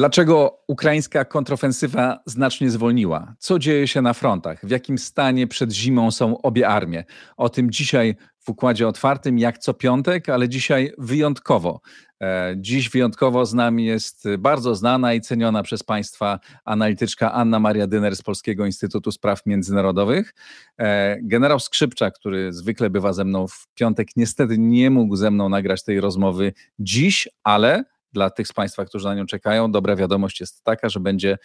Dlaczego ukraińska kontrofensywa znacznie zwolniła? Co dzieje się na frontach? W jakim stanie przed zimą są obie armie? O tym dzisiaj w układzie otwartym, jak co piątek, ale dzisiaj wyjątkowo. E, dziś wyjątkowo z nami jest bardzo znana i ceniona przez Państwa analityczka Anna Maria Dyner z Polskiego Instytutu Spraw Międzynarodowych. E, generał Skrzypcza, który zwykle bywa ze mną w piątek, niestety nie mógł ze mną nagrać tej rozmowy dziś, ale dla tych z Państwa, którzy na nią czekają, dobra wiadomość jest taka, że będzie,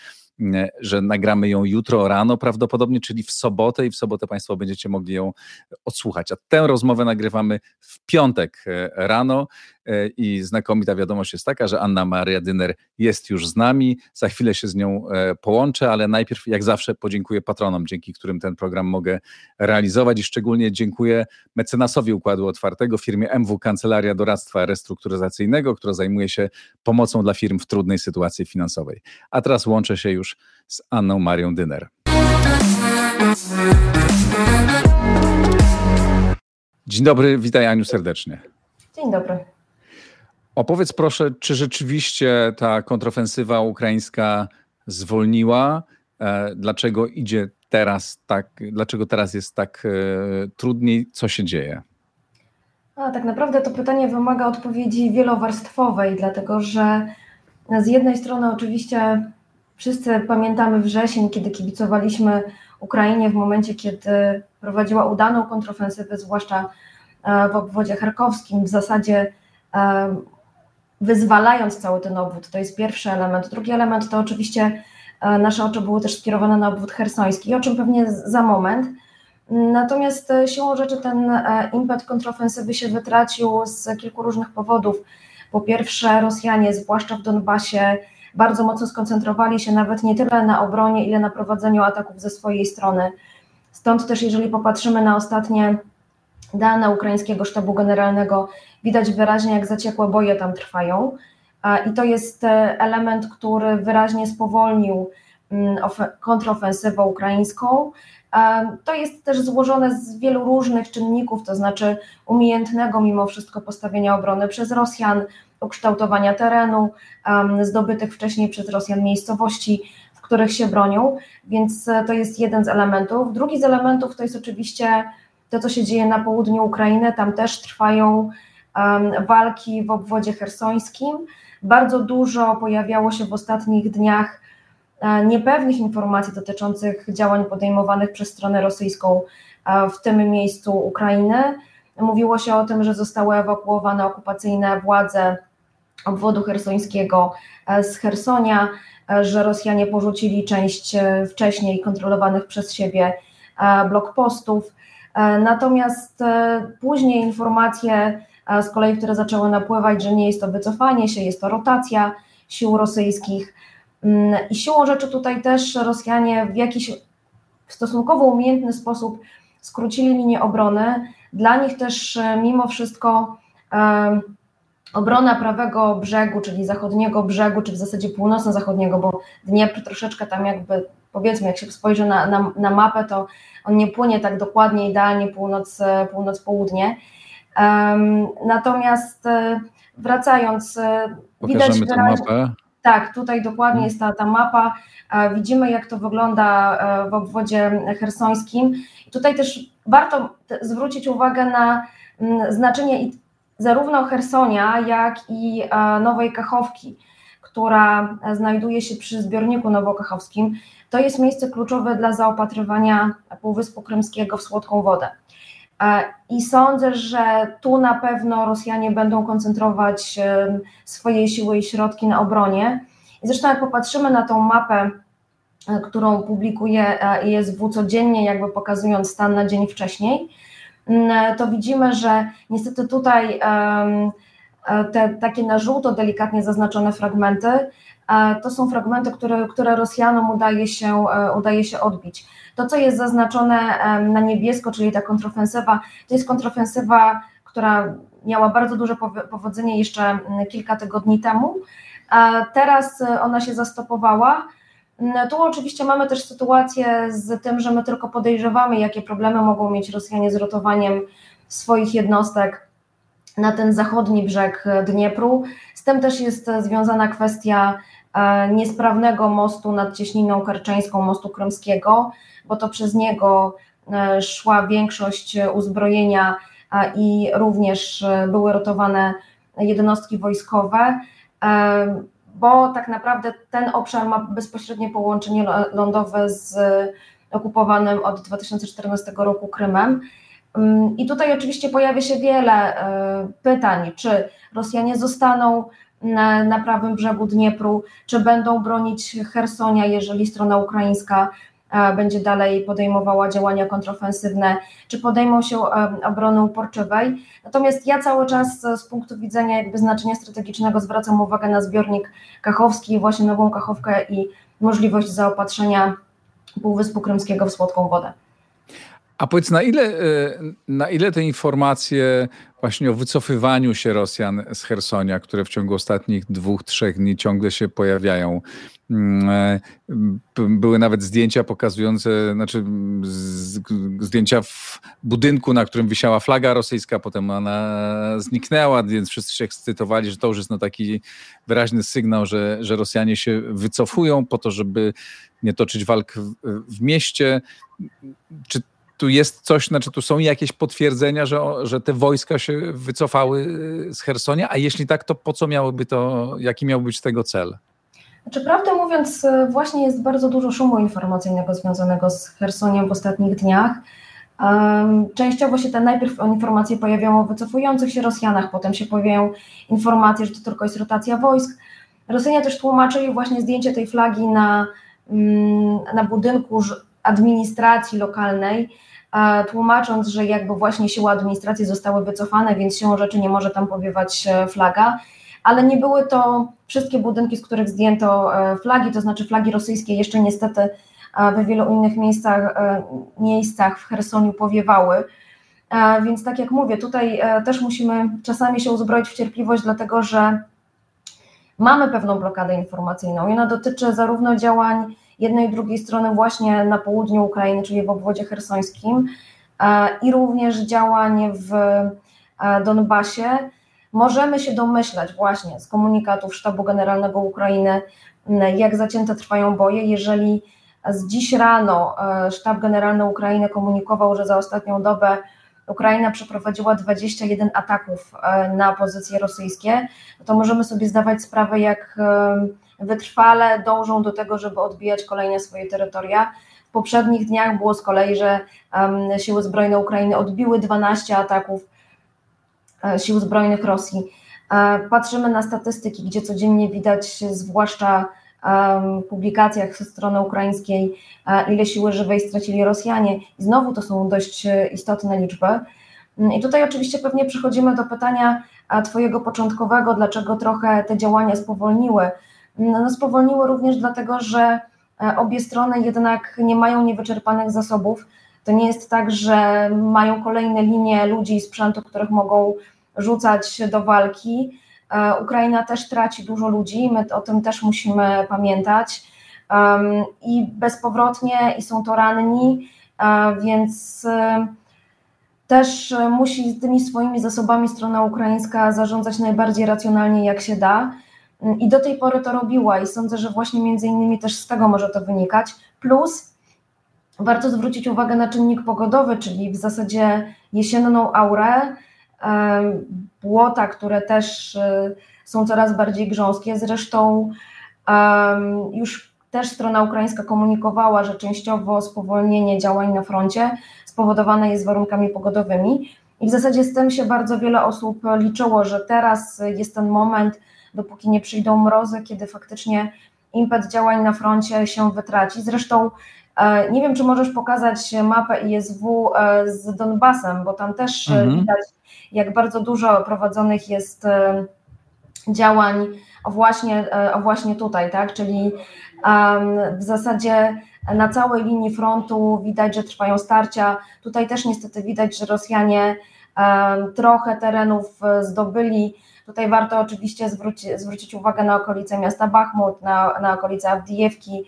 że nagramy ją jutro rano prawdopodobnie, czyli w sobotę i w sobotę Państwo będziecie mogli ją odsłuchać. A tę rozmowę nagrywamy w piątek e, rano. E, I znakomita wiadomość jest taka, że Anna Maria Dyner jest już z nami. Za chwilę się z nią e, połączę, ale najpierw, jak zawsze, podziękuję patronom, dzięki którym ten program mogę realizować. I szczególnie dziękuję mecenasowi Układu Otwartego, firmie MW Kancelaria Doradztwa Restrukturyzacyjnego, która zajmuje się pomocą dla firm w trudnej sytuacji finansowej. A teraz łączę się już z Anną Marią Dyner. Dzień dobry, witaj Aniu serdecznie. Dzień dobry. Opowiedz proszę, czy rzeczywiście ta kontrofensywa ukraińska zwolniła? E, dlaczego idzie teraz tak, dlaczego teraz jest tak e, trudniej? Co się dzieje? A, tak naprawdę to pytanie wymaga odpowiedzi wielowarstwowej, dlatego że z jednej strony oczywiście wszyscy pamiętamy wrzesień, kiedy kibicowaliśmy Ukrainie w momencie, kiedy prowadziła udaną kontrofensywę, zwłaszcza e, w obwodzie charkowskim. W zasadzie wyzwalając cały ten obwód. To jest pierwszy element. Drugi element to oczywiście e, nasze oczy były też skierowane na obwód hersoński, o czym pewnie za moment. Natomiast e, siłą rzeczy ten e, impet kontrofensywy się wytracił z kilku różnych powodów. Po pierwsze, Rosjanie, zwłaszcza w Donbasie, bardzo mocno skoncentrowali się nawet nie tyle na obronie, ile na prowadzeniu ataków ze swojej strony. Stąd też, jeżeli popatrzymy na ostatnie dane ukraińskiego sztabu generalnego, widać wyraźnie, jak zaciekłe boje tam trwają. I to jest e, element, który wyraźnie spowolnił mm, kontrofensywę ukraińską. To jest też złożone z wielu różnych czynników, to znaczy umiejętnego mimo wszystko postawienia obrony przez Rosjan, ukształtowania terenu, zdobytych wcześniej przez Rosjan miejscowości, w których się bronią, więc e, to jest jeden z elementów. Drugi z elementów to jest oczywiście to, co się dzieje na południu Ukrainy, tam też trwają walki w obwodzie hersońskim. Bardzo dużo pojawiało się w ostatnich dniach e, niepewnych informacji dotyczących działań podejmowanych przez stronę rosyjską e, w tym miejscu Ukrainy. Mówiło się o tym, że zostały ewakuowane okupacyjne władze obwodu hersońskiego e, z Hersonia, że Rosjanie porzucili część wcześniej kontrolowanych przez siebie blokpostów. Natomiast później informacje z kolei, które zaczęły napływać, że nie jest to wycofanie się, jest to rotacja sił rosyjskich. Mm, I siłą rzeczy tutaj też Rosjanie w jakiś stosunkowo umiejętny sposób skrócili linię obrony. Dla nich też e, mimo wszystko e, obrona prawego brzegu, czyli zachodniego brzegu, czy w zasadzie północno-zachodniego, bo Dniepr troszeczkę tam jakby, powiedzmy, jak się spojrzy na, na, na mapę, to on nie płynie tak dokładnie, idealnie północ, e, północ-południe. Natomiast e, wracając, e, Pokażemy widać wyraźnie, mapę. Tak, tutaj dokładnie hmm. jest ta, ta mapa. Widzimy, jak to wygląda w obwodzie hersońskim. Tutaj też warto zwrócić uwagę na mm, znaczenie zarówno Hersonia, jak i Nowej Kachowki, która znajduje się przy zbiorniku nowokachowskim. To jest miejsce kluczowe dla zaopatrywania Półwyspu Krymskiego w słodką wodę. E, I sądzę, że tu na pewno Rosjanie będą koncentrować swoje siły i środki na obronie. I zresztą, jak popatrzymy na tą mapę, e, którą publikuje ISW codziennie, jakby pokazując stan na dzień wcześniej, to widzimy, że niestety tutaj e, te takie na żółto delikatnie zaznaczone fragmenty to są fragmenty, które, które Rosjanom udaje się, udaje się odbić. To, co jest zaznaczone na niebiesko, czyli ta kontrofensywa, to jest kontrofensywa, która miała bardzo duże powodzenie jeszcze mm, kilka tygodni temu. Teraz e, ona się zastopowała. Mm, tu oczywiście mamy też sytuację z tym, że my tylko podejrzewamy, jakie problemy mogą mieć Rosjanie z rotowaniem swoich jednostek na ten zachodni brzeg Dniepru. Z tym też jest związana kwestia niesprawnego mostu nad cieśniną kerczeńską, mostu krymskiego, bo to przez niego szła większość uzbrojenia i również były rotowane jednostki wojskowe, bo tak naprawdę ten obszar ma bezpośrednie połączenie lądowe z okupowanym od 2014 roku Krymem. Mm, I tutaj oczywiście pojawia się wiele e, pytań, czy Rosjanie zostaną na, na prawym brzegu Dniepru, czy będą bronić Hersonia, jeżeli strona ukraińska będzie dalej podejmowała działania kontrofensywne, czy podejmą się e, obrony uporczywej. Natomiast ja cały czas z punktu widzenia jakby znaczenia strategicznego zwracam uwagę na zbiornik kachowski, właśnie nową kachowkę i możliwość zaopatrzenia Półwyspu Krymskiego w słodką wodę. A powiedz, na ile, e, na ile te informacje właśnie o wycofywaniu się Rosjan z Hersonia, które w ciągu ostatnich dwóch, trzech dni ciągle się pojawiają, mm, e, były nawet zdjęcia pokazujące, znaczy zdjęcia w budynku, na którym wisiała flaga rosyjska, potem ona zniknęła, więc wszyscy się ekscytowali, że to już jest no taki wyraźny sygnał, że, że Rosjanie się wycofują po to, żeby nie toczyć walk w, w mieście. Czy tu jest coś, znaczy tu są jakieś potwierdzenia, że, że te wojska się wycofały y, z Hersonia, a jeśli tak, to po co miałoby to, jaki miał być tego cel? Znaczy, prawdę mówiąc, y, właśnie jest bardzo dużo szumu informacyjnego związanego z Hersoniem w ostatnich dniach. Częściowo się te najpierw informacje pojawiają o wycofujących się Rosjanach, potem się pojawiają informacje, że to tylko jest rotacja wojsk. Rosjanie też tłumaczyli właśnie zdjęcie tej flagi na, mm, na budynku administracji lokalnej, tłumacząc, że jakby właśnie siły administracji zostały wycofane, więc siłą rzeczy nie może tam powiewać e, flaga, ale nie były to wszystkie budynki, z których zdjęto e, flagi, to znaczy flagi rosyjskie jeszcze niestety we wielu innych miejscach, e, miejscach w Chersoniu powiewały. Więc tak jak mówię, tutaj też musimy czasami się uzbroić w cierpliwość, dlatego że mamy pewną blokadę informacyjną i ona dotyczy zarówno działań jednej i drugiej strony właśnie na południu Ukrainy, czyli w obwodzie hersońskim e, i również działań w e, Donbasie. Możemy się domyślać właśnie z komunikatów Sztabu Generalnego Ukrainy, jak zacięte trwają boje. Jeżeli z dziś rano e, Sztab Generalny Ukrainy komunikował, że za ostatnią dobę Ukraina przeprowadziła 21 ataków na pozycje rosyjskie, to możemy sobie zdawać sprawę, jak wytrwale dążą do tego, żeby odbijać kolejne swoje terytoria. W poprzednich dniach było z kolei, że um, siły zbrojne Ukrainy odbiły 12 ataków e, sił zbrojnych Rosji. E, patrzymy na statystyki, gdzie codziennie widać, zwłaszcza publikacjach ze strony ukraińskiej, e, ile siły żywej stracili Rosjanie. I znowu to są dość istotne liczby. Mm, I tutaj oczywiście pewnie przechodzimy do pytania Twojego początkowego, dlaczego trochę te działania spowolniły no, spowolniło również dlatego, że e, obie strony jednak nie mają niewyczerpanych zasobów. To nie jest tak, że mają kolejne linie ludzi i sprzętu, których mogą rzucać do walki. E, Ukraina też traci dużo ludzi, my o tym też musimy pamiętać. I bezpowrotnie, i są to ranni, e, więc też musi tymi swoimi zasobami strona ukraińska zarządzać najbardziej racjonalnie, jak się da. I do tej pory to robiła i sądzę, że właśnie między innymi też z tego może to wynikać. Plus warto zwrócić uwagę na czynnik pogodowy, czyli w zasadzie jesienną aurę, błota, które też e, są coraz bardziej grząskie. Zresztą już też strona ukraińska komunikowała, że częściowo spowolnienie działań na froncie spowodowane jest warunkami pogodowymi. I w zasadzie z tym się bardzo wiele osób liczyło, że teraz jest ten moment, dopóki nie przyjdą mrozy, kiedy faktycznie impet działań na froncie się wytraci. Zresztą e, nie wiem, czy możesz pokazać mapę ISW e, z Donbasem, bo tam też e, mhm. widać, jak bardzo dużo prowadzonych jest działań właśnie, właśnie tutaj, tak? Czyli w zasadzie na całej linii frontu widać, że trwają starcia. Tutaj też niestety widać, że Rosjanie trochę terenów zdobyli. Tutaj warto oczywiście zwrócić, zwrócić uwagę na okolice miasta Bachmut, na, na okolice Awdijewki,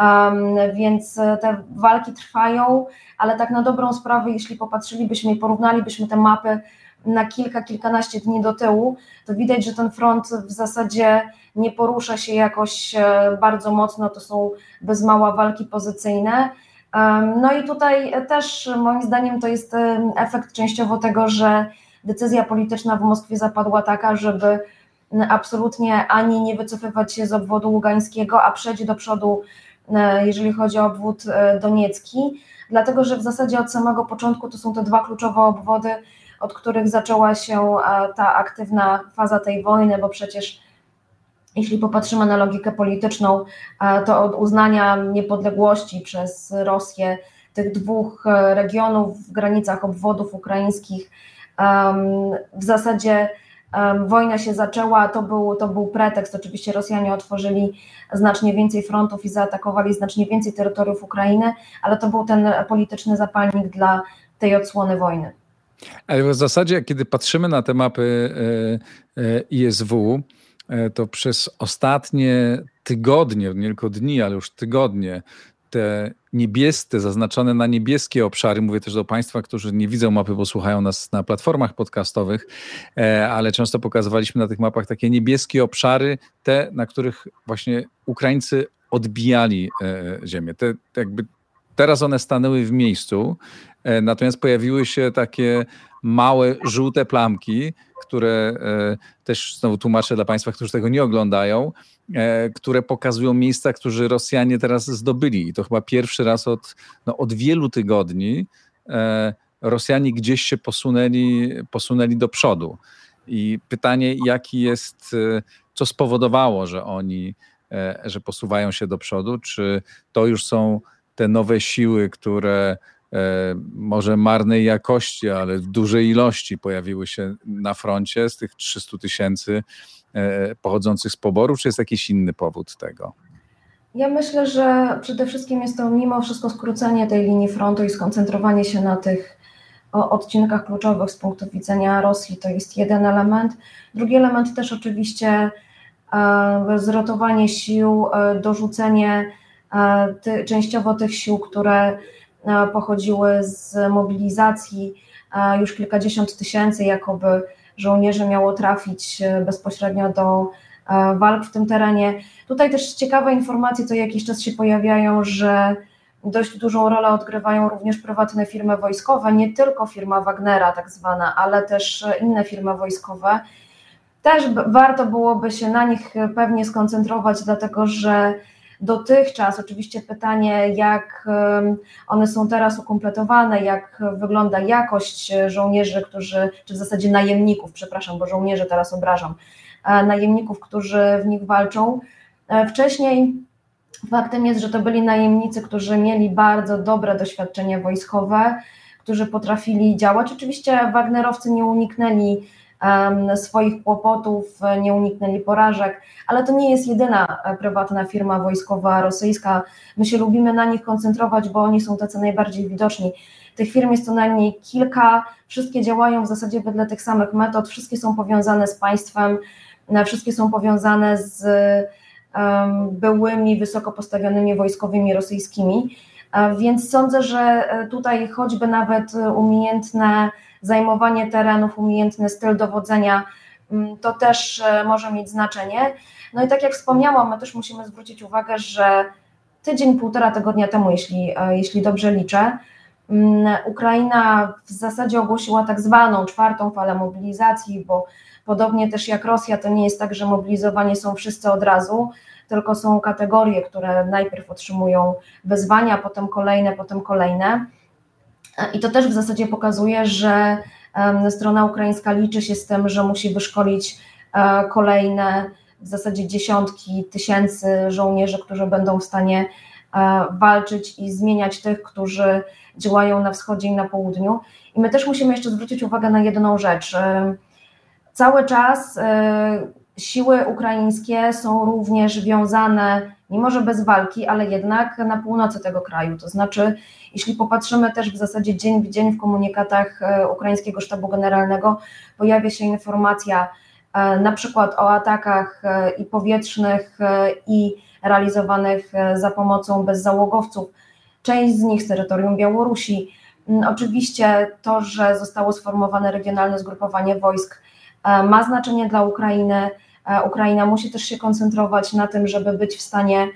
um, więc te walki trwają, ale tak na dobrą sprawę, jeśli popatrzylibyśmy i porównalibyśmy te mapy, na kilka, kilkanaście dni do tyłu, to widać, że ten front w zasadzie nie porusza się jakoś bardzo mocno, to są bez mała walki pozycyjne. No i tutaj też moim zdaniem to jest efekt częściowo tego, że decyzja polityczna w Moskwie zapadła taka, żeby absolutnie ani nie wycofywać się z obwodu ługańskiego, a przejść do przodu, jeżeli chodzi o obwód e, doniecki, dlatego że w zasadzie od samego początku to są te dwa kluczowe obwody, od których zaczęła się e, ta aktywna faza tej wojny, bo przecież jeśli popatrzymy na logikę polityczną, to od uznania niepodległości przez Rosję tych dwóch regionów w granicach obwodów ukraińskich w zasadzie wojna się zaczęła, to był, to był pretekst. Oczywiście Rosjanie otworzyli znacznie więcej frontów i zaatakowali znacznie więcej terytoriów Ukrainy, ale to był ten polityczny zapalnik dla tej odsłony wojny. Ale w zasadzie, kiedy patrzymy na te mapy e, e, ISW, e, to przez ostatnie tygodnie, nie tylko dni, ale już tygodnie, te niebieskie, zaznaczone na niebieskie obszary, mówię też do Państwa, którzy nie widzą mapy, bo słuchają nas na platformach podcastowych, e, ale często pokazywaliśmy na tych mapach takie niebieskie obszary, te, na których właśnie Ukraińcy odbijali e, ziemię. Te, jakby teraz one stanęły w miejscu, e, natomiast pojawiły się takie małe, żółte plamki, które też znowu tłumaczę dla Państwa, którzy tego nie oglądają, E, które pokazują miejsca, które Rosjanie teraz zdobyli. I to chyba pierwszy raz od, no, od wielu tygodni e, Rosjanie gdzieś się posunęli, posunęli do przodu. I pytanie, jaki jest, e, co spowodowało, że oni, że posuwają się do przodu, czy to już są te nowe siły, które może marnej jakości, ale w dużej ilości pojawiły się na froncie z tych 300 tysięcy E, pochodzących z poboru, czy jest jakiś inny powód tego? Ja myślę, że przede wszystkim jest to mimo wszystko skrócenie tej linii frontu i skoncentrowanie się na tych odcinkach kluczowych z punktu widzenia Rosji. To jest jeden element. Drugi element też oczywiście e, zrotowanie sił, e, dorzucenie ty, częściowo tych sił, które pochodziły z mobilizacji, już kilkadziesiąt tysięcy jakoby żołnierzy miało trafić e, bezpośrednio do e, walk w tym terenie. Tutaj też ciekawe informacje co jakiś czas się pojawiają, że dość dużą rolę odgrywają również prywatne firmy wojskowe, nie tylko firma Wagnera tak zwana, ale też inne firmy wojskowe. Też warto byłoby się na nich pewnie skoncentrować, dlatego że dotychczas. Oczywiście pytanie, jak one są teraz ukompletowane, jak wygląda jakość żołnierzy, którzy, czy w zasadzie najemników, przepraszam, bo żołnierzy teraz obrażam, e, najemników, którzy w nich walczą. E, wcześniej faktem jest, że to byli najemnicy, którzy mieli bardzo dobre doświadczenie wojskowe, którzy potrafili działać. Oczywiście Wagnerowcy nie uniknęli swoich kłopotów, nie uniknęli porażek, ale to nie jest jedyna e, prywatna firma wojskowa rosyjska. My się lubimy na nich koncentrować, bo oni są tacy najbardziej widoczni. Tych firm jest co najmniej kilka, wszystkie działają w zasadzie wedle tych samych metod, wszystkie są powiązane z państwem, e, wszystkie są powiązane z byłymi wysoko postawionymi wojskowymi rosyjskimi. E, więc sądzę, że tutaj choćby nawet umiejętne zajmowanie terenów, umiejętny styl dowodzenia, mm, to też e, może mieć znaczenie. No i tak jak wspomniałam, my też musimy zwrócić uwagę, że tydzień, półtora tygodnia temu, jeśli, e, jeśli dobrze liczę, mm, Ukraina w zasadzie ogłosiła tak zwaną czwartą falę mobilizacji, bo podobnie też jak Rosja, to nie jest tak, że mobilizowani są wszyscy od razu, tylko są kategorie, które najpierw otrzymują wezwania, potem kolejne, potem kolejne. I to też w zasadzie pokazuje, że strona ukraińska liczy się z tym, że musi wyszkolić e, kolejne w zasadzie dziesiątki tysięcy żołnierzy, którzy będą w stanie e, walczyć i zmieniać tych, którzy działają na wschodzie i na południu. I my też musimy jeszcze zwrócić uwagę na jedną rzecz. Cały czas e, siły ukraińskie są również wiązane, mimo że bez walki, ale jednak na północy tego kraju. To znaczy, jeśli popatrzymy też w zasadzie dzień w dzień w komunikatach e, ukraińskiego sztabu generalnego, pojawia się informacja e, na przykład o atakach e, i powietrznych, i realizowanych za pomocą bezzałogowców. Część z nich z terytorium Białorusi, Mm, oczywiście to, że zostało sformowane regionalne zgrupowanie wojsk ma znaczenie dla Ukrainy. Ukraina musi też się koncentrować na tym, żeby być w stanie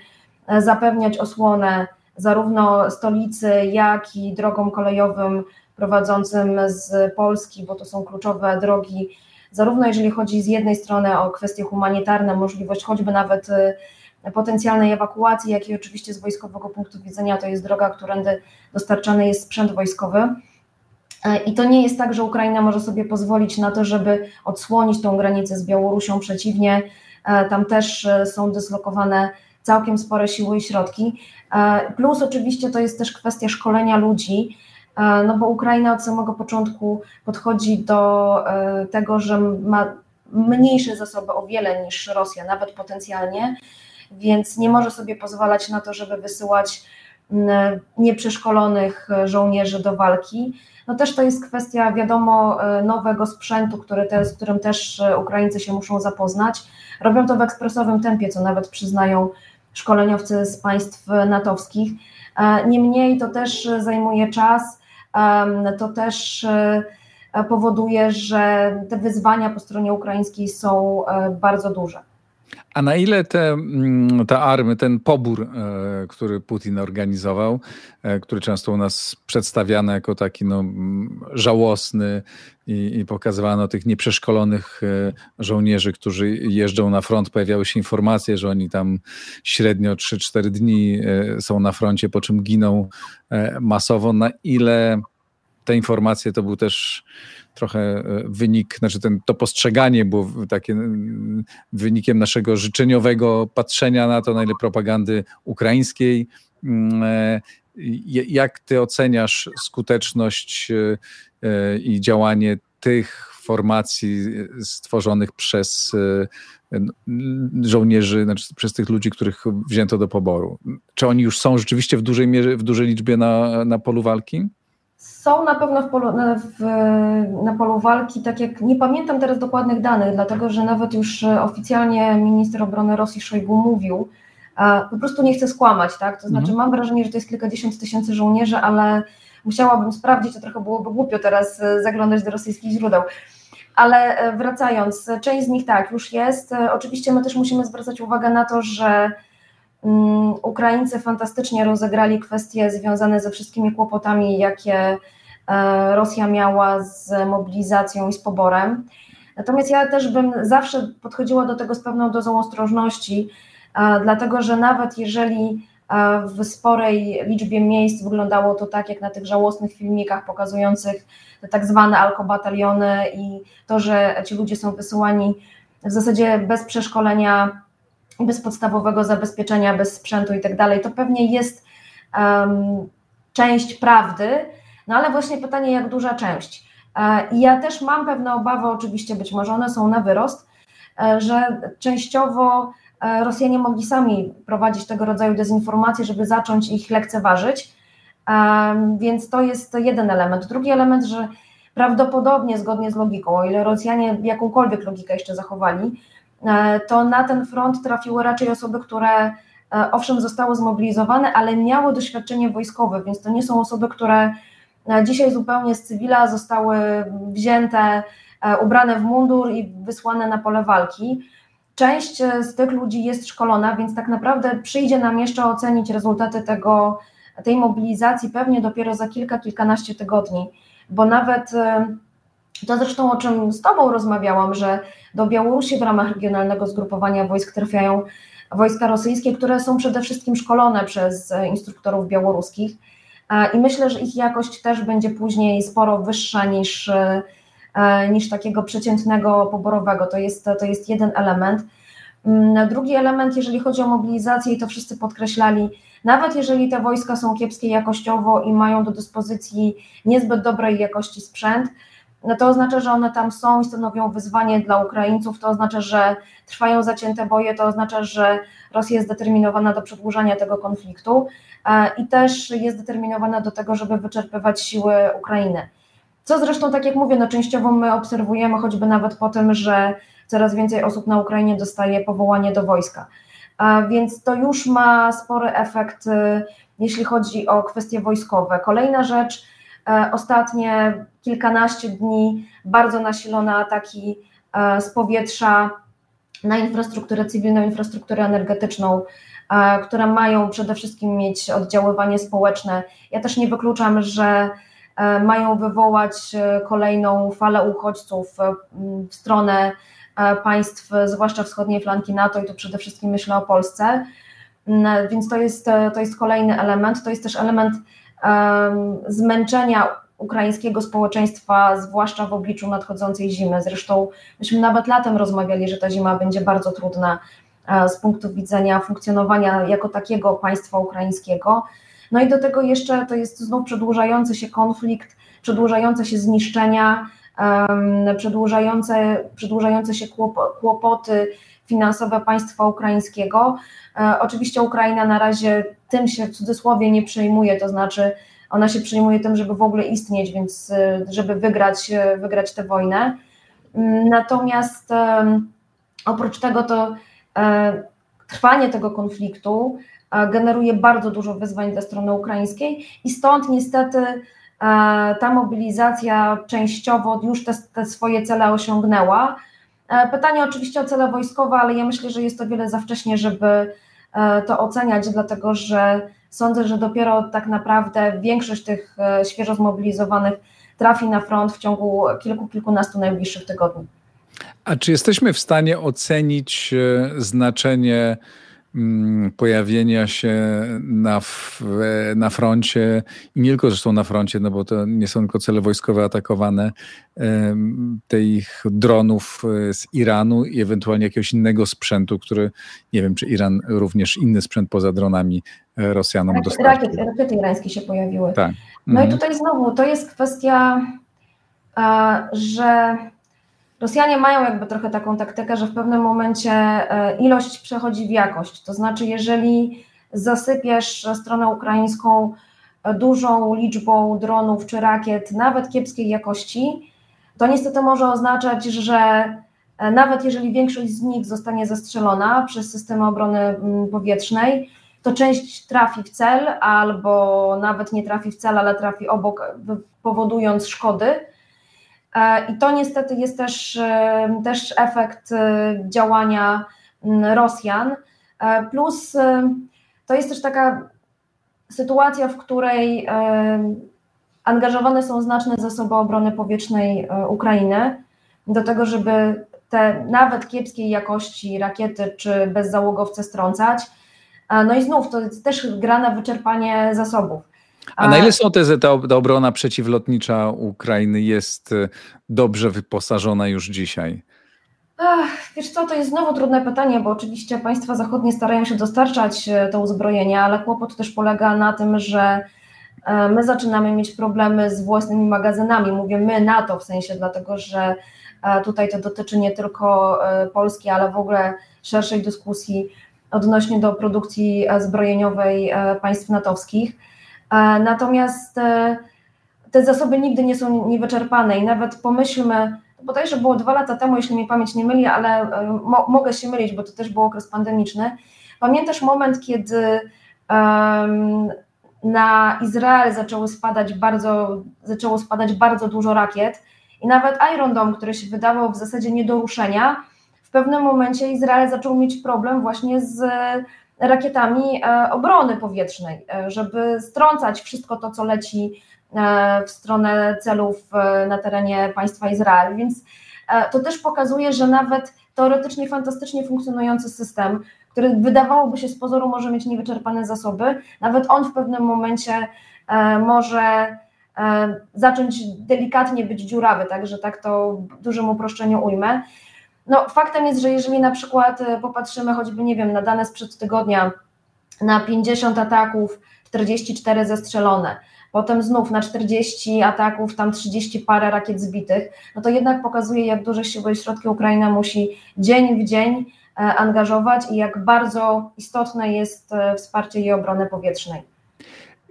zapewniać osłonę zarówno stolicy, jak i drogom kolejowym prowadzącym z Polski, bo to są kluczowe drogi, zarówno jeżeli chodzi z jednej strony o kwestie humanitarne, możliwość choćby nawet potencjalnej ewakuacji, jak i oczywiście z wojskowego punktu widzenia to jest droga, którędy dostarczany jest sprzęt wojskowy. E, I to nie jest tak, że Ukraina może sobie pozwolić na to, żeby odsłonić tą granicę z Białorusią. Przeciwnie, e, tam też e, są dyslokowane całkiem spore siły i środki. Plus oczywiście to jest też kwestia szkolenia ludzi, no bo Ukraina od samego początku podchodzi do tego, że ma mniejsze zasoby o wiele niż Rosja, nawet potencjalnie, więc nie może sobie pozwalać na to, żeby wysyłać nieprzeszkolonych żołnierzy do walki. No też to jest kwestia, wiadomo, nowego sprzętu, który te, z którym też Ukraińcy się muszą zapoznać. Robią to w ekspresowym tempie, co nawet przyznają szkoleniowcy z państw natowskich. E, niemniej to też zajmuje czas, to też e, powoduje, że te wyzwania po stronie ukraińskiej są e, bardzo duże. A na ile te, mm, te army, ten pobór, e, który Putin organizował, e, który często u nas przedstawiany jako taki no, żałosny i, i pokazywano tych nieprzeszkolonych e, żołnierzy, którzy jeżdżą na front, pojawiały się informacje, że oni tam średnio 3-4 dni są na froncie, po czym giną masowo. Na ile te informacje to był też trochę e, wynik, znaczy ten, to postrzeganie było takie wynikiem naszego życzeniowego patrzenia na to, na ile propagandy ukraińskiej. Mm, e, jak ty oceniasz skuteczność e, i działanie tych formacji stworzonych przez żołnierzy, znaczy przez tych ludzi, których wzięto do poboru? Czy oni już są rzeczywiście w dużej mierze, w dużej liczbie na, na polu walki? Są na pewno w polu, w, na polu walki, tak jak nie pamiętam teraz dokładnych danych, dlatego że nawet już oficjalnie minister obrony Rosji Szojgu mówił, po prostu nie chcę skłamać, tak? To znaczy mhm. mam wrażenie, że to jest kilkadziesiąt tysięcy żołnierzy, ale musiałabym sprawdzić, to trochę byłoby głupio teraz e, zaglądać do rosyjskich źródeł. Ale e, wracając, część z nich tak, już jest. E, oczywiście my też musimy zwracać uwagę na to, że Ukraińcy fantastycznie rozegrali kwestie związane ze wszystkimi kłopotami, jakie e, Rosja miała z mobilizacją i z poborem. Natomiast ja też bym zawsze podchodziła do tego z pewną dozą ostrożności, e, dlatego że nawet jeżeli e, w sporej liczbie miejsc wyglądało to tak, jak na tych żałosnych filmikach pokazujących te tak zwane alkobataliony i to, że ci ludzie są wysyłani w zasadzie bez przeszkolenia bez podstawowego zabezpieczenia, bez sprzętu i tak dalej, to pewnie jest um, część prawdy, no ale właśnie pytanie, jak duża część. E, I ja też mam pewne obawy, oczywiście być może one są na wyrost, e, że częściowo e, Rosjanie mogli sami prowadzić tego rodzaju dezinformacje, żeby zacząć ich lekceważyć, więc to jest jeden element. Drugi element, że prawdopodobnie zgodnie z logiką, o ile Rosjanie jakąkolwiek logikę jeszcze zachowali, to na ten front trafiły raczej osoby, które e, owszem zostały zmobilizowane, ale miały doświadczenie wojskowe, więc to nie są osoby, które e, dzisiaj zupełnie z cywila zostały wzięte, ubrane w mundur i wysłane na pole walki. Część z tych ludzi jest szkolona, więc tak naprawdę przyjdzie nam jeszcze ocenić rezultaty tego, tej mobilizacji pewnie dopiero za kilka, kilkanaście tygodni, bo nawet to zresztą o czym z Tobą rozmawiałam, że do Białorusi w ramach regionalnego zgrupowania wojsk trafiają wojska rosyjskie, które są przede wszystkim szkolone przez e, instruktorów białoruskich i myślę, że ich jakość też będzie później sporo wyższa niż, e, e, niż takiego przeciętnego poborowego. To jest, to jest jeden element. Mm, drugi element, jeżeli chodzi o mobilizację, i to wszyscy podkreślali, nawet jeżeli te wojska są kiepskie jakościowo i mają do dyspozycji niezbyt dobrej jakości sprzęt, no to oznacza, że one tam są i stanowią wyzwanie dla Ukraińców, to oznacza, że trwają zacięte boje, to oznacza, że Rosja jest zdeterminowana do przedłużania tego konfliktu e, i też jest zdeterminowana do tego, żeby wyczerpywać siły Ukrainy. Co zresztą, tak jak mówię, no częściowo my obserwujemy, choćby nawet po tym, że coraz więcej osób na Ukrainie dostaje powołanie do wojska. E, więc to już ma spory efekt, e, jeśli chodzi o kwestie wojskowe. Kolejna rzecz, ostatnie kilkanaście dni bardzo nasilone ataki z powietrza na infrastrukturę cywilną, infrastrukturę energetyczną, które mają przede wszystkim mieć oddziaływanie społeczne. Ja też nie wykluczam, że e, mają wywołać e, kolejną falę uchodźców e, w stronę państw, zwłaszcza wschodniej flanki NATO i tu przede wszystkim myślę o Polsce. Mm, więc to jest, to jest kolejny element. To jest też element zmęczenia ukraińskiego społeczeństwa, zwłaszcza w obliczu nadchodzącej zimy. Zresztą myśmy nawet latem rozmawiali, że ta zima będzie bardzo trudna E, z punktu widzenia funkcjonowania jako takiego państwa ukraińskiego. No i do tego jeszcze to jest znów przedłużający się konflikt, przedłużające się zniszczenia, przedłużające, przedłużające się kłopoty finansowe państwa ukraińskiego. E, oczywiście Ukraina na razie tym się w cudzysłowie nie przejmuje, to znaczy ona się przejmuje tym, żeby w ogóle istnieć, więc e, żeby wygrać, wygrać tę wojnę. Natomiast oprócz tego to E, trwanie tego konfliktu e, generuje bardzo dużo wyzwań dla strony ukraińskiej i stąd niestety e, ta mobilizacja częściowo już te, te swoje cele osiągnęła. Pytanie oczywiście o cele wojskowe, ale ja myślę, że jest to wiele za wcześnie, żeby to oceniać, dlatego że sądzę, że dopiero tak naprawdę większość tych świeżo zmobilizowanych trafi na front w ciągu kilku, kilkunastu najbliższych tygodni. A czy jesteśmy w stanie ocenić e, znaczenie pojawienia się na, na froncie i nie tylko zresztą na froncie, no bo to nie są tylko cele wojskowe atakowane, tych dronów e, z Iranu i ewentualnie jakiegoś innego sprzętu, który nie wiem, czy Iran również inny sprzęt poza dronami e, Rosjanom Rakiet, dostarczył. Rakiety, rakiety irańskie się pojawiły. Tak. No mhm. i tutaj znowu to jest kwestia, że Rosjanie mają jakby trochę taką taktykę, że w pewnym momencie e, ilość przechodzi w jakość. To znaczy, jeżeli zasypiesz stronę ukraińską e, dużą liczbą dronów czy rakiet, nawet kiepskiej jakości, to niestety może oznaczać, że e, nawet jeżeli większość z nich zostanie zastrzelona przez systemy obrony mm, powietrznej, to część trafi w cel albo nawet nie trafi w cel, ale trafi obok, powodując szkody I to niestety jest też, e, też efekt e, działania Rosjan. Plus to jest też taka sytuacja, w której angażowane są znaczne zasoby obrony powietrznej Ukrainy do tego, żeby te nawet kiepskiej jakości rakiety czy bezzałogowce strącać. No i znów to jest też gra na wyczerpanie zasobów. A na ile są te, ta, ta obrona przeciwlotnicza Ukrainy jest y, dobrze wyposażona już dzisiaj? Ach, wiesz co, to jest znowu trudne pytanie, bo oczywiście państwa zachodnie starają się dostarczać y, to uzbrojenie, ale kłopot też polega na tym, że y, my zaczynamy mieć problemy z własnymi magazynami. Mówię my, NATO w sensie, dlatego że tutaj to dotyczy nie tylko Polski, ale w ogóle szerszej dyskusji odnośnie do produkcji zbrojeniowej państw natowskich. E, natomiast e, te zasoby nigdy nie są niewyczerpane i nawet pomyślmy, bodajże było dwa lata temu, jeśli mnie pamięć nie myli, ale e, mo mogę się mylić, bo to też był okres pandemiczny. Pamiętasz moment, kiedy um, na Izrael zaczęło spadać bardzo, zaczęło spadać bardzo dużo rakiet i nawet Iron Dome, który się wydawał w zasadzie nie do ruszenia, w pewnym momencie Izrael zaczął mieć problem właśnie z rakietami e, obrony powietrznej, e, żeby strącać wszystko to, co leci e, w stronę celów na terenie państwa Izrael. Więc to też pokazuje, że nawet teoretycznie fantastycznie funkcjonujący system, który wydawałoby się z pozoru może mieć niewyczerpane zasoby, nawet on w pewnym momencie może zacząć delikatnie być dziurawy, także tak to w dużym uproszczeniu ujmę. No, faktem jest, że jeżeli na przykład e, popatrzymy choćby, nie wiem, na dane sprzed tygodnia, na 50 ataków, 44 zestrzelone, potem znów na 40 ataków, tam 30 parę rakiet zbitych, no to jednak pokazuje, jak duże siły i środki Ukraina musi dzień w dzień e, angażować i jak bardzo istotne jest e, wsparcie jej obrony powietrznej.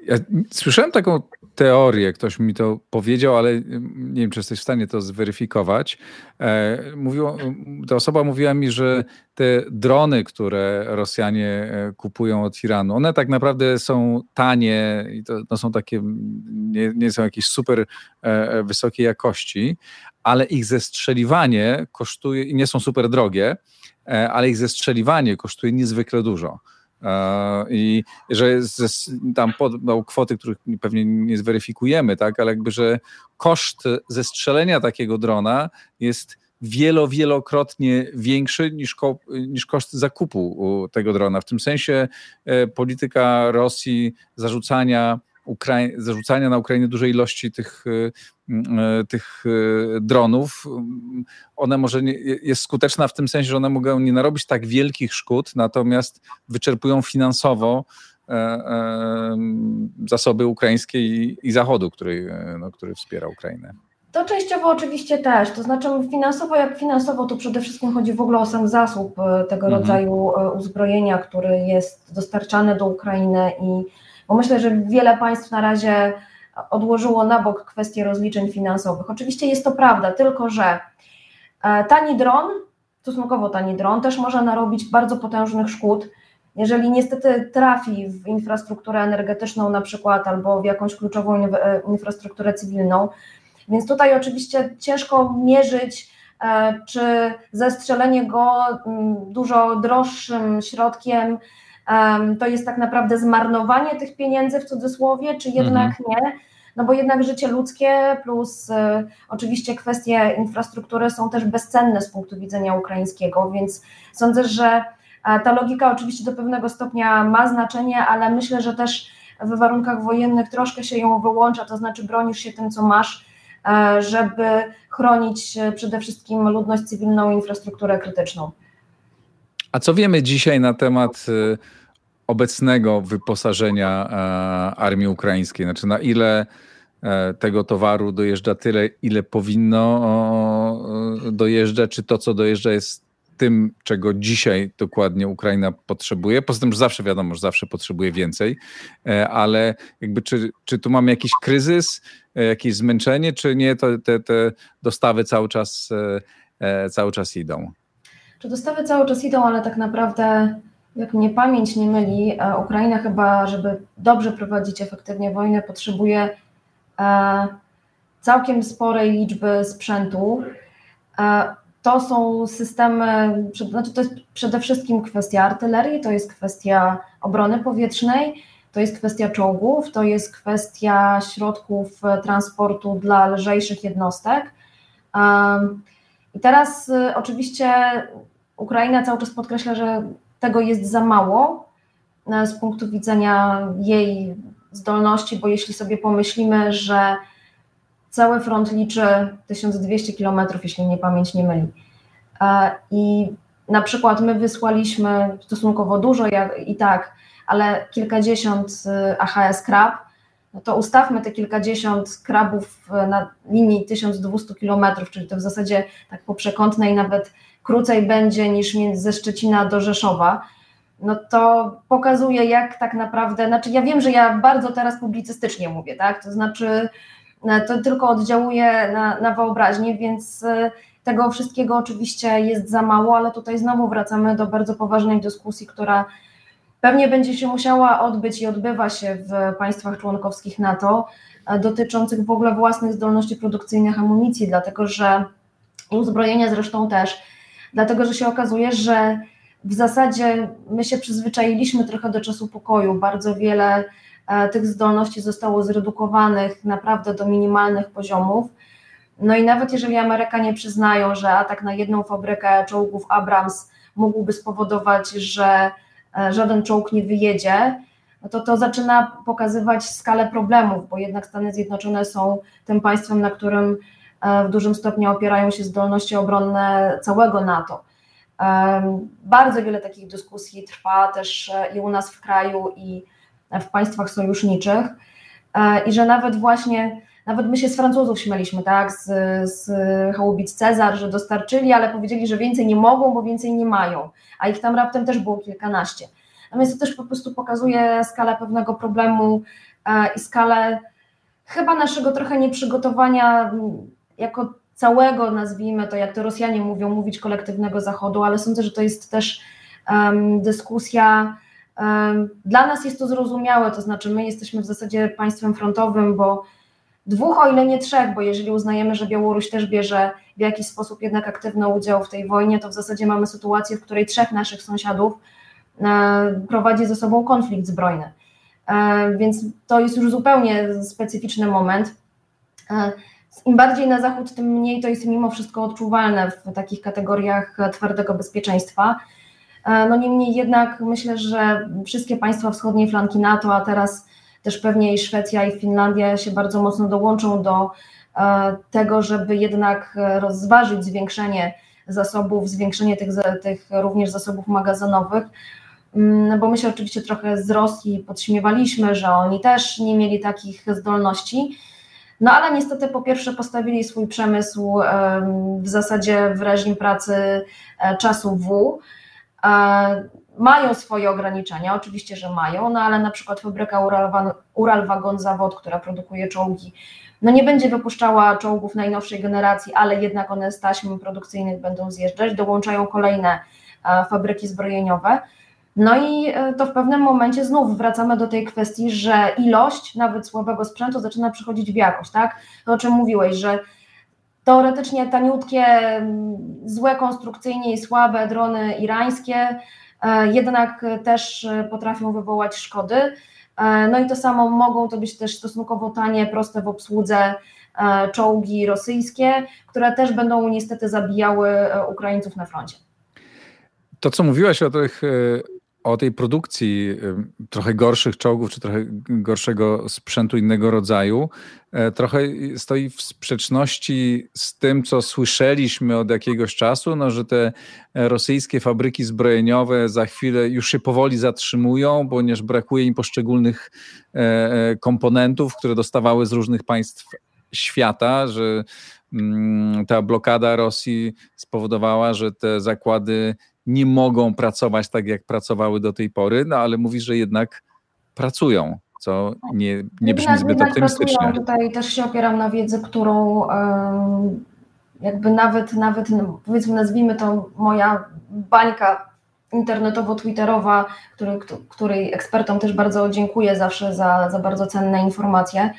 Ja słyszałem taką teorię, ktoś mi to powiedział, ale nie wiem, czy jesteś w stanie to zweryfikować. E, mówiło, ta osoba mówiła mi, że te drony, które Rosjanie e, kupują od Iranu, one tak naprawdę są tanie i to, są takie, nie, nie, są jakieś super e, wysokiej jakości, ale ich zestrzeliwanie kosztuje, nie są super drogie, ale ich zestrzeliwanie kosztuje niezwykle dużo. E, I że tam podał kwoty, których pewnie nie zweryfikujemy, tak, ale jakby, że koszt zestrzelenia takiego drona jest wielo, wielokrotnie większy niż, ko, niż koszt zakupu tego drona. W tym sensie e, polityka Rosji zarzucania Ukrai zarzucania na Ukrainę dużej ilości tych, e, e, tych e, dronów, ona może nie, jest skuteczna w tym sensie, że one mogą nie narobić tak wielkich szkód, natomiast wyczerpują finansowo zasoby ukraińskie i, i Zachodu, który, no, który wspiera Ukrainę. To częściowo oczywiście też, to znaczy finansowo jak finansowo, to przede wszystkim chodzi w ogóle o sam zasób tego mhm. rodzaju uzbrojenia, który jest dostarczany do Ukrainy i bo myślę, że wiele państw na razie odłożyło na bok kwestie rozliczeń finansowych. Oczywiście jest to prawda, tylko że e, tani dron, stosunkowo tani dron, też może narobić bardzo potężnych szkód, jeżeli niestety trafi w infrastrukturę energetyczną na przykład albo w jakąś kluczową e, infrastrukturę cywilną. Więc tutaj oczywiście ciężko mierzyć, e, czy zestrzelenie go mm, dużo droższym środkiem to jest tak naprawdę zmarnowanie tych pieniędzy w cudzysłowie, czy jednak mhm. nie? No bo jednak życie ludzkie plus y, oczywiście kwestie infrastruktury są też bezcenne z punktu widzenia ukraińskiego, więc sądzę, że ta logika oczywiście do pewnego stopnia ma znaczenie, ale myślę, że też w warunkach wojennych troszkę się ją wyłącza, to znaczy bronisz się tym, co masz, e, żeby chronić e, przede wszystkim ludność cywilną i infrastrukturę krytyczną. A co wiemy dzisiaj na temat y, obecnego wyposażenia e, armii ukraińskiej? Znaczy, na ile e, tego towaru dojeżdża tyle, ile powinno dojeżdżać? Czy to, co dojeżdża, jest tym, czego dzisiaj dokładnie Ukraina potrzebuje. Poza tym, że zawsze wiadomo, że zawsze potrzebuje więcej, e, ale jakby czy, czy tu mamy jakiś kryzys, jakieś zmęczenie, czy nie, to te, te dostawy cały czas, cały czas idą? Czy dostawy cały czas idą, ale tak naprawdę jak mnie pamięć nie myli, e, Ukraina chyba, żeby dobrze prowadzić efektywnie wojnę, potrzebuje e, całkiem sporej liczby sprzętu. E, to są systemy, znaczy to jest przede wszystkim kwestia artylerii, to jest kwestia obrony powietrznej, to jest kwestia czołgów, to jest kwestia środków transportu dla lżejszych jednostek. I teraz oczywiście Ukraina cały czas podkreśla, że tego jest za mało e, z punktu widzenia jej zdolności, bo jeśli sobie pomyślimy, że cały front liczy 1200 km, jeśli mnie pamięć nie myli, e, i na przykład my wysłaliśmy stosunkowo dużo jak, i tak, ale kilkadziesiąt e, AHS krab, no to ustawmy te kilkadziesiąt krabów na linii 1200 km, czyli to w zasadzie tak po przekątnej nawet krócej będzie niż ze Szczecina do Rzeszowa, no to pokazuje, jak tak naprawdę, znaczy ja wiem, że ja bardzo teraz publicystycznie mówię, tak, to znaczy e, to tylko oddziałuje na, na wyobraźnię, więc e, tego wszystkiego oczywiście jest za mało, ale tutaj znowu wracamy do bardzo poważnej dyskusji, która pewnie będzie się musiała odbyć i odbywa się w państwach członkowskich NATO, e, dotyczących w ogóle własnych zdolności produkcyjnych amunicji, dlatego że i uzbrojenia zresztą też, dlatego że się okazuje, że w zasadzie my się przyzwyczailiśmy trochę do czasu pokoju. Bardzo wiele e, tych zdolności zostało zredukowanych naprawdę do minimalnych poziomów. No i nawet jeżeli Amerykanie przyznają, że atak na jedną fabrykę czołgów Abrams mógłby spowodować, że żaden czołg nie wyjedzie, no to to zaczyna pokazywać skalę problemów, bo jednak Stany Zjednoczone są tym państwem, na którym e, w dużym stopniu opierają się zdolności obronne całego NATO. Bardzo wiele takich dyskusji trwa też e, i u nas w kraju, i w państwach sojuszniczych. E, I że nawet właśnie, nawet my się z Francuzów śmieliśmy, tak, z, z Hałubic Cezar, że dostarczyli, ale powiedzieli, że więcej nie mogą, bo więcej nie mają, a ich tam raptem też było kilkanaście. Natomiast to też po prostu pokazuje skalę pewnego problemu i skalę chyba naszego trochę nieprzygotowania jako całego, nazwijmy to, jak to Rosjanie mówią, mówić kolektywnego Zachodu, ale sądzę, że to jest też um, dyskusja. Um, dla nas jest to zrozumiałe, to znaczy my jesteśmy w zasadzie państwem frontowym, bo dwóch, o ile nie trzech, bo jeżeli uznajemy, że Białoruś też bierze w jakiś sposób jednak aktywny udział w tej wojnie, to w zasadzie mamy sytuację, w której trzech naszych sąsiadów e, prowadzi ze sobą konflikt zbrojny. E, więc to jest już zupełnie specyficzny moment. E, Im bardziej na zachód, tym mniej to jest mimo wszystko odczuwalne w takich kategoriach twardego bezpieczeństwa. No niemniej jednak myślę, że wszystkie państwa wschodniej flanki NATO, a teraz też pewnie i Szwecja i Finlandia się bardzo mocno dołączą do e, tego, żeby jednak rozważyć zwiększenie zasobów, zwiększenie tych, tych również zasobów magazynowych, mm, bo my się oczywiście trochę z Rosji podśmiewaliśmy, że oni też nie mieli takich zdolności. No ale niestety po pierwsze postawili swój przemysł w zasadzie w reżim pracy e, czasu W, mają swoje ograniczenia, oczywiście, że mają, no ale na przykład fabryka Ural, Wagon Zawod, która produkuje czołgi, no nie będzie wypuszczała czołgów najnowszej generacji, ale jednak one z taśm produkcyjnych będą zjeżdżać, dołączają kolejne e, fabryki zbrojeniowe. No i e, to w pewnym momencie znów wracamy do tej kwestii, że ilość nawet słabego sprzętu zaczyna przychodzić w jakość, tak? To o czym mówiłeś, że teoretycznie taniutkie, złe konstrukcyjnie i słabe drony irańskie jednak też potrafią wywołać szkody. E, no i to samo mogą to być też stosunkowo tanie, proste w obsłudze e, czołgi rosyjskie, które też będą niestety zabijały Ukraińców na froncie. To, co mówiłaś o tych o tej produkcji trochę gorszych czołgów, czy trochę gorszego sprzętu innego rodzaju, e, trochę stoi w sprzeczności z tym, co słyszeliśmy od jakiegoś czasu, no, że te rosyjskie fabryki zbrojeniowe za chwilę już się powoli zatrzymują, ponieważ brakuje im poszczególnych e, e, komponentów, które dostawały z różnych państw świata, że mm, ta blokada Rosji spowodowała, że te zakłady nie mogą pracować tak, jak pracowały do tej pory, no ale mówisz, że jednak pracują, co nie, nie brzmi jednak, zbyt optymistycznie. Pracują. Tutaj też się opieram na wiedzy, którą jakby nawet, nawet powiedzmy nazwijmy to moja bańka internetowo-twitterowa, który, której ekspertom też bardzo dziękuję zawsze za, za bardzo cenne informacje.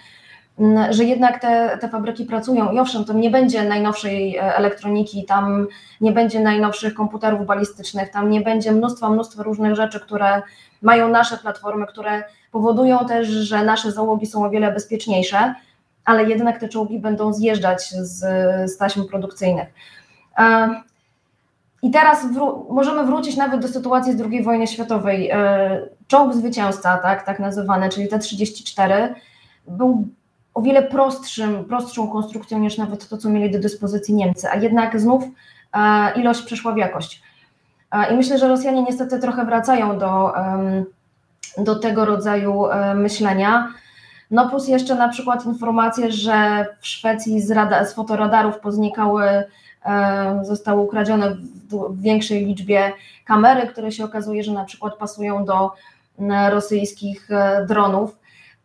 Że jednak te, te fabryki pracują i owszem, to nie będzie najnowszej e, elektroniki, tam nie będzie najnowszych komputerów balistycznych, tam nie będzie mnóstwa, mnóstwa różnych rzeczy, które mają nasze platformy, które powodują też, że nasze załogi są o wiele bezpieczniejsze, ale jednak te czołgi będą zjeżdżać z, z taśm produkcyjnych. E, I teraz wró możemy wrócić nawet do sytuacji z II wojny światowej. E, czołg zwycięzca, tak, tak nazywany, czyli T-34, był o wiele prostszym, prostszą konstrukcją niż nawet to, co mieli do dyspozycji Niemcy, a jednak znów e, ilość przeszła w jakość. E, I myślę, że Rosjanie niestety trochę wracają do, do tego rodzaju e, myślenia. No plus jeszcze na przykład informacje, że w Szwecji z, rada, z fotoradarów poznikały, zostały ukradzione w większej liczbie kamery, które się okazuje, że na przykład pasują do rosyjskich dronów.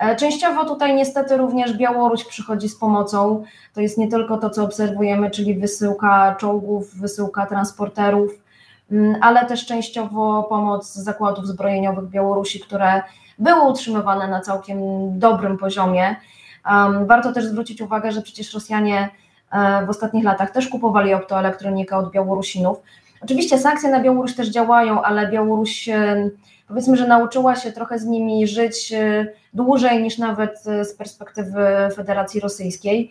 E, częściowo tutaj niestety również Białoruś przychodzi z pomocą. To jest nie tylko to, co obserwujemy, czyli wysyłka czołgów, wysyłka transporterów, mm, ale też częściowo pomoc zakładów zbrojeniowych Białorusi, które były utrzymywane na całkiem dobrym poziomie. Warto też zwrócić uwagę, że przecież Rosjanie e, w ostatnich latach też kupowali optoelektronikę od Białorusinów. Oczywiście sankcje na Białoruś też działają, ale Białoruś powiedzmy, że nauczyła się trochę z nimi żyć e, dłużej niż nawet e, z perspektywy Federacji Rosyjskiej.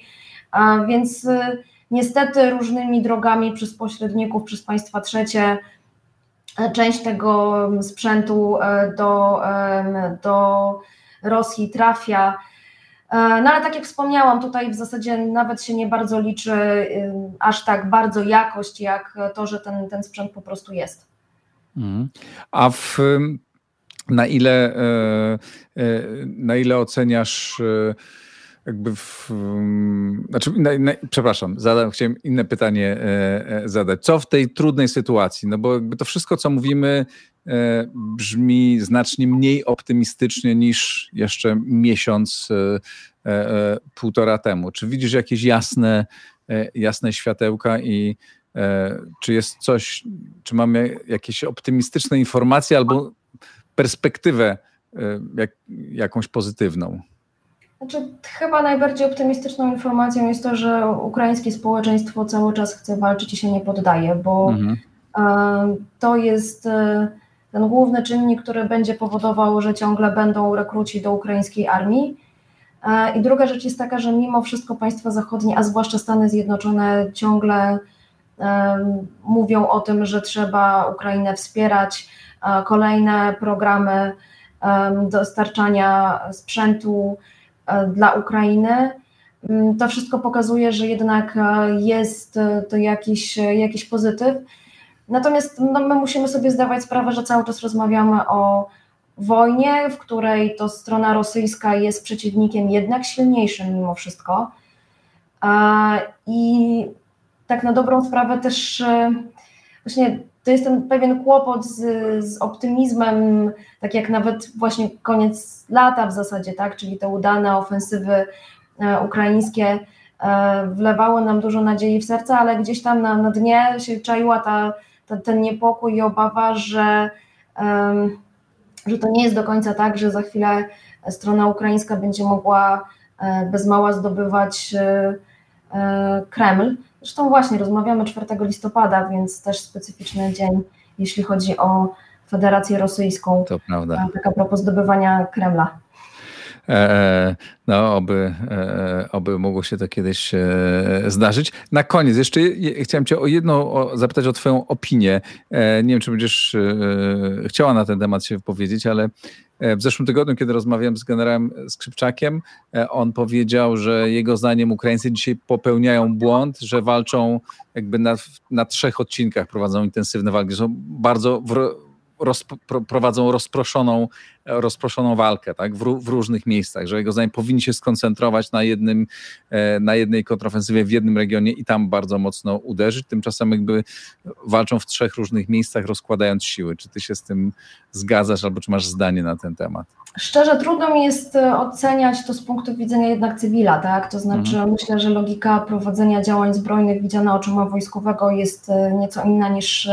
Więc e, niestety różnymi drogami przez pośredników, przez państwa trzecie część tego sprzętu do, do Rosji trafia. No ale tak jak wspomniałam, tutaj w zasadzie nawet się nie bardzo liczy aż tak bardzo jakość, jak to, że ten, ten sprzęt po prostu jest. A w, na ile, e, e, na ile oceniasz e, jakby w, znaczy, na, na, przepraszam, zadam, chciałem inne pytanie zadać. Co w tej trudnej sytuacji? No bo jakby to wszystko, co mówimy, brzmi znacznie mniej optymistycznie niż jeszcze miesiąc, półtora temu. Czy widzisz jakieś jasne, jasne światełka i czy jest coś, czy mamy jakieś optymistyczne informacje albo perspektywę jak, jakąś pozytywną? Znaczy, chyba najbardziej optymistyczną informacją jest to, że ukraińskie społeczeństwo cały czas chce walczyć i się nie poddaje, bo mhm. to jest e, ten główny czynnik, który będzie powodował, że ciągle będą rekruci do ukraińskiej armii. E, I druga rzecz jest taka, że mimo wszystko państwa zachodnie, a zwłaszcza Stany Zjednoczone, ciągle mówią o tym, że trzeba Ukrainę wspierać. E, kolejne programy dostarczania sprzętu, E, dla Ukrainy. Mm, to wszystko pokazuje, że jednak e, jest to jakiś, jakiś pozytyw. Natomiast no, my musimy sobie zdawać sprawę, że cały czas rozmawiamy o wojnie, w której to strona rosyjska jest przeciwnikiem jednak silniejszym mimo wszystko. I tak na dobrą sprawę też właśnie to jest ten pewien kłopot z, z optymizmem, tak jak nawet właśnie koniec lata w zasadzie, tak, czyli te udane ofensywy e, ukraińskie e, wlewały nam dużo nadziei w serce, ale gdzieś tam na, na dnie się czaiła ta, ta, ten niepokój i obawa, że, że to nie jest do końca tak, że za chwilę strona ukraińska będzie mogła e, bez mała zdobywać Kreml. Zresztą właśnie rozmawiamy 4 listopada, więc też specyficzny dzień, jeśli chodzi o Federację Rosyjską. To prawda. Tak a propos zdobywania Kremla. E, e, no, oby, e, oby mogło się to kiedyś zdarzyć. Na koniec, jeszcze chciałem Cię o jedną zapytać o Twoją opinię. Nie wiem, czy będziesz chciała na ten temat się wypowiedzieć, ale w zeszłym tygodniu, kiedy rozmawiałem z generałem Skrzypczakiem, on powiedział, że jego zdaniem Ukraińcy dzisiaj popełniają błąd, że walczą jakby na, na trzech odcinkach, prowadzą intensywne walki. Są bardzo prowadzą rozproszoną, rozproszoną walkę tak, w, w, różnych miejscach, że jego zdaniem powinni się skoncentrować na, jednym, e, na jednej kontrofensywie w jednym regionie i tam bardzo mocno uderzyć. Tymczasem jakby walczą w trzech różnych miejscach, rozkładając siły. Czy ty się z tym zgadzasz albo czy masz zdanie na ten temat? Szczerze, trudno mi jest e, oceniać to z punktu widzenia jednak cywila, tak? To znaczy, mhm. myślę, że logika prowadzenia działań zbrojnych widziana oczyma wojskowego jest e, nieco inna niż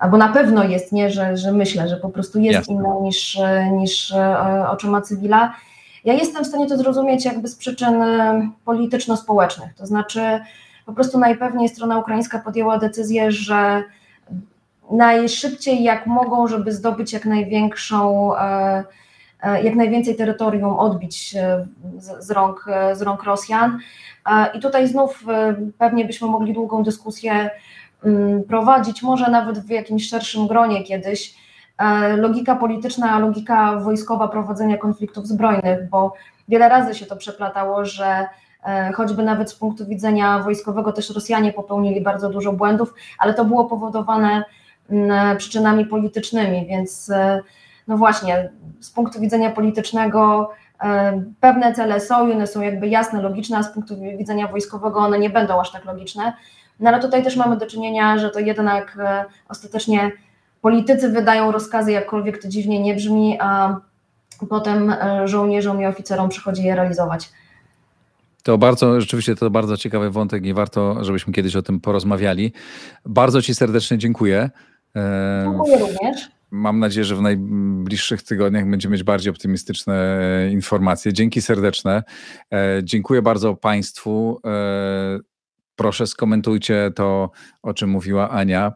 albo na pewno jest, nie, że, że myślę, że po prostu jest Jasne. inna niż, niż e, oczyma cywila. Ja jestem w stanie to zrozumieć jakby z przyczyn e, polityczno-społecznych, to znaczy po prostu najpewniej strona ukraińska podjęła decyzję, że najszybciej jak mogą, żeby zdobyć jak największą, e, jak najwięcej terytorium, odbić z rąk, z rąk Rosjan. I tutaj znów pewnie byśmy mogli długą dyskusję prowadzić, może nawet w jakimś szerszym gronie kiedyś, e, logika polityczna, logika wojskowa prowadzenia konfliktów zbrojnych, bo wiele razy się to przeplatało, że e, choćby nawet z punktu widzenia wojskowego też Rosjanie popełnili bardzo dużo błędów, ale to było powodowane mm, przyczynami politycznymi, więc e, no właśnie, z punktu widzenia politycznego pewne cele są, one są jakby jasne, logiczne, a z punktu widzenia wojskowego one nie będą aż tak logiczne. No ale tutaj też mamy do czynienia, że to jednak e, ostatecznie politycy wydają rozkazy, jakkolwiek to dziwnie nie brzmi, a potem e, żołnierzom i oficerom przychodzi je realizować. To bardzo, rzeczywiście to bardzo ciekawy wątek i warto, żebyśmy kiedyś o tym porozmawiali. Bardzo Ci serdecznie dziękuję. E, dziękuję również. Mam nadzieję, że w najbliższych tygodniach będziemy mieć bardziej optymistyczne informacje. Dzięki serdeczne. Dziękuję bardzo Państwu. Proszę skomentujcie to, o czym mówiła Ania.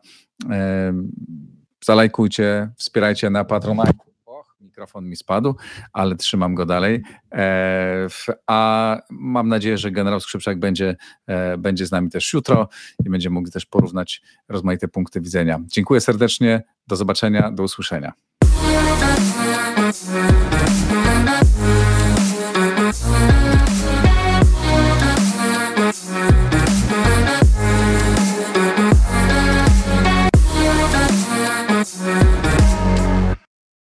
Zalajkujcie, wspierajcie na Patronite. Mikrofon mi spadł, ale trzymam go dalej. E, a mam nadzieję, że generał Skrzypczak będzie, e, będzie z nami też jutro i będziemy mogli też porównać rozmaite punkty widzenia. Dziękuję serdecznie, do zobaczenia, do usłyszenia.